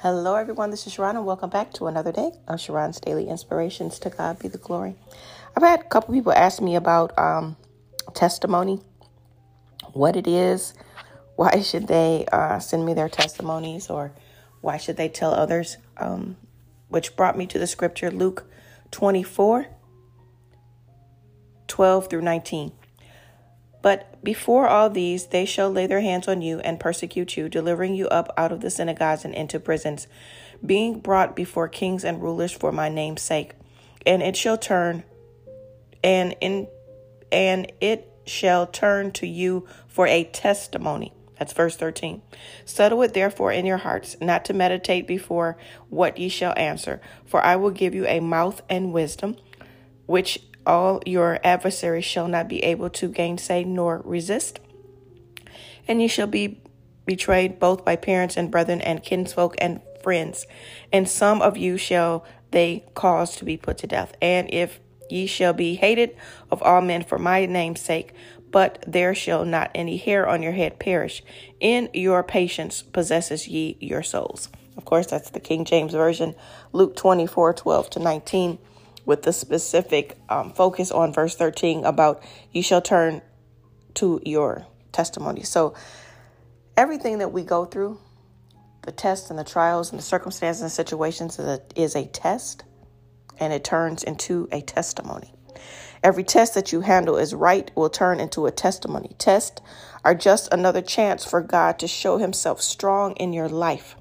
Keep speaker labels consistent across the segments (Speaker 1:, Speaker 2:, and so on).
Speaker 1: Hello, everyone. This is Sharron, and welcome back to another day of Sharron's Daily Inspirations. To God be the glory. I've had a couple people ask me about um, testimony, what it is, why should they uh, send me their testimonies, or why should they tell others, um, which brought me to the scripture Luke 24 12 through 19. But before all these, they shall lay their hands on you and persecute you, delivering you up out of the synagogues and into prisons, being brought before kings and rulers for my name's sake. And it shall turn, and in, and it shall turn to you for a testimony. That's verse 13. Settle it therefore in your hearts, not to meditate before what ye shall answer. For I will give you a mouth and wisdom, which all your adversaries shall not be able to gainsay nor resist. And ye shall be betrayed both by parents and brethren and kinsfolk and friends. And some of you shall they cause to be put to death. And if ye shall be hated of all men for my name's sake, but there shall not any hair on your head perish. In your patience possesses ye your souls. Of course, that's the King James Version, Luke 24 12 to 19 with the specific um, focus on verse 13 about you shall turn to your testimony. So, everything that we go through, the tests and the trials and the circumstances and situations is a, is a test and it turns into a testimony. Every test that you handle is right will turn into a testimony. Tests are just another chance for God to show himself strong in your life.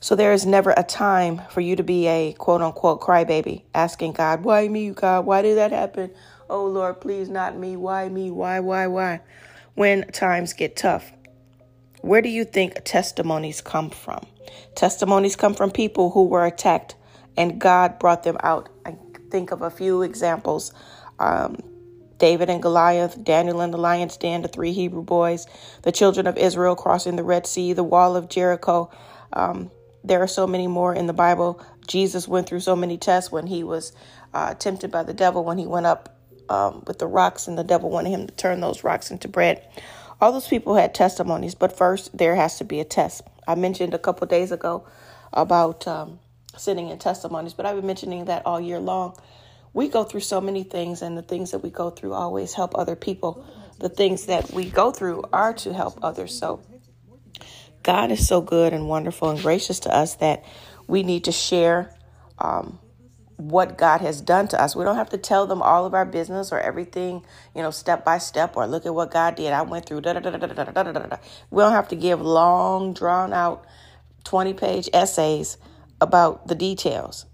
Speaker 1: So there is never a time for you to be a quote unquote crybaby, asking God, why me, God? Why did that happen? Oh Lord, please not me. Why me? Why, why, why? When times get tough. Where do you think testimonies come from? Testimonies come from people who were attacked and God brought them out. I think of a few examples. Um, David and Goliath, Daniel and the lion's den, the three Hebrew boys, the children of Israel crossing the Red Sea, the wall of Jericho, um, there are so many more in the Bible. Jesus went through so many tests when he was uh, tempted by the devil, when he went up um, with the rocks, and the devil wanted him to turn those rocks into bread. All those people had testimonies, but first there has to be a test. I mentioned a couple days ago about um, sitting in testimonies, but I've been mentioning that all year long. We go through so many things, and the things that we go through always help other people. The things that we go through are to help others. So God is so good and wonderful and gracious to us that we need to share um, what God has done to us. We don't have to tell them all of our business or everything, you know, step by step or look at what God did. I went through. We don't have to give long, drawn out, 20 page essays about the details.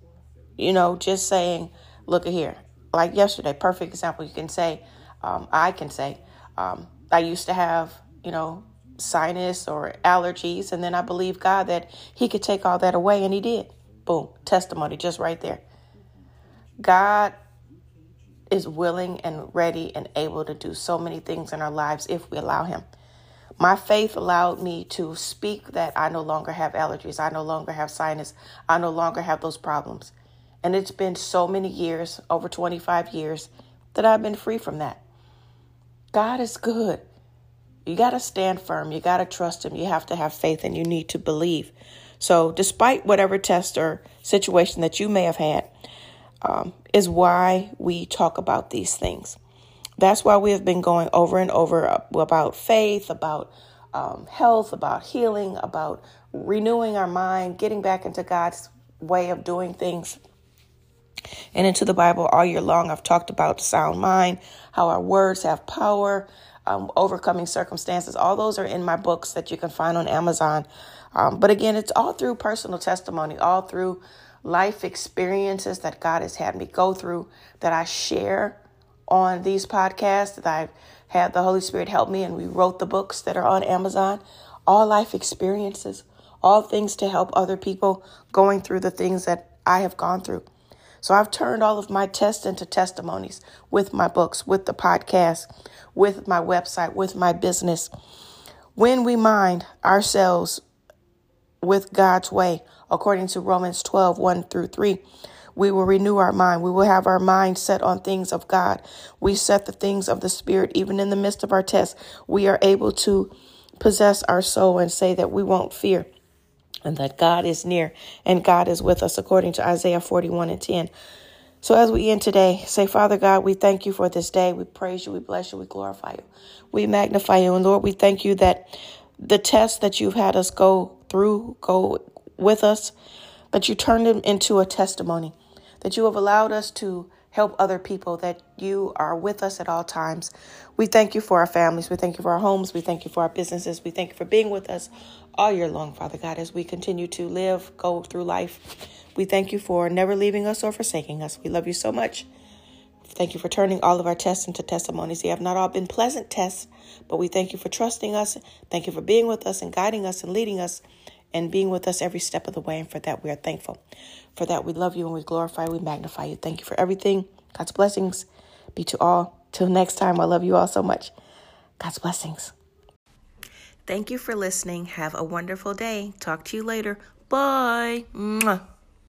Speaker 1: You know, just saying, look at here. Like yesterday, perfect example. You can say, um, I can say, um, I used to have, you know, sinus or allergies. And then I believe God that He could take all that away, and He did. Boom, testimony just right there. God is willing and ready and able to do so many things in our lives if we allow Him. My faith allowed me to speak that I no longer have allergies, I no longer have sinus, I no longer have those problems. And it's been so many years, over 25 years, that I've been free from that. God is good. You got to stand firm. You got to trust Him. You have to have faith and you need to believe. So, despite whatever test or situation that you may have had, um, is why we talk about these things. That's why we have been going over and over about faith, about um, health, about healing, about renewing our mind, getting back into God's way of doing things. And into the Bible all year long, I've talked about sound mind, how our words have power, um, overcoming circumstances. All those are in my books that you can find on Amazon. Um, but again, it's all through personal testimony, all through life experiences that God has had me go through that I share on these podcasts that I've had the Holy Spirit help me and we wrote the books that are on Amazon. All life experiences, all things to help other people going through the things that I have gone through. So I've turned all of my tests into testimonies with my books, with the podcast, with my website, with my business. When we mind ourselves with God's way, according to Romans 12, 1 through 3, we will renew our mind. We will have our mind set on things of God. We set the things of the Spirit, even in the midst of our tests. We are able to possess our soul and say that we won't fear. And that God is near and God is with us, according to Isaiah 41 and 10. So as we end today, say, Father God, we thank you for this day. We praise you, we bless you, we glorify you, we magnify you. And Lord, we thank you that the tests that you've had us go through, go with us, that you turned them into a testimony, that you have allowed us to help other people, that you are with us at all times. We thank you for our families. We thank you for our homes. We thank you for our businesses. We thank you for being with us all year long, Father God, as we continue to live, go through life. We thank you for never leaving us or forsaking us. We love you so much. Thank you for turning all of our tests into testimonies. They have not all been pleasant tests, but we thank you for trusting us. Thank you for being with us and guiding us and leading us and being with us every step of the way. And for that, we are thankful. For that, we love you and we glorify, we magnify you. Thank you for everything. God's blessings be to all. Till next time, I love you all so much. God's blessings. Thank you for listening. Have a wonderful day. Talk to you later. Bye. Mwah.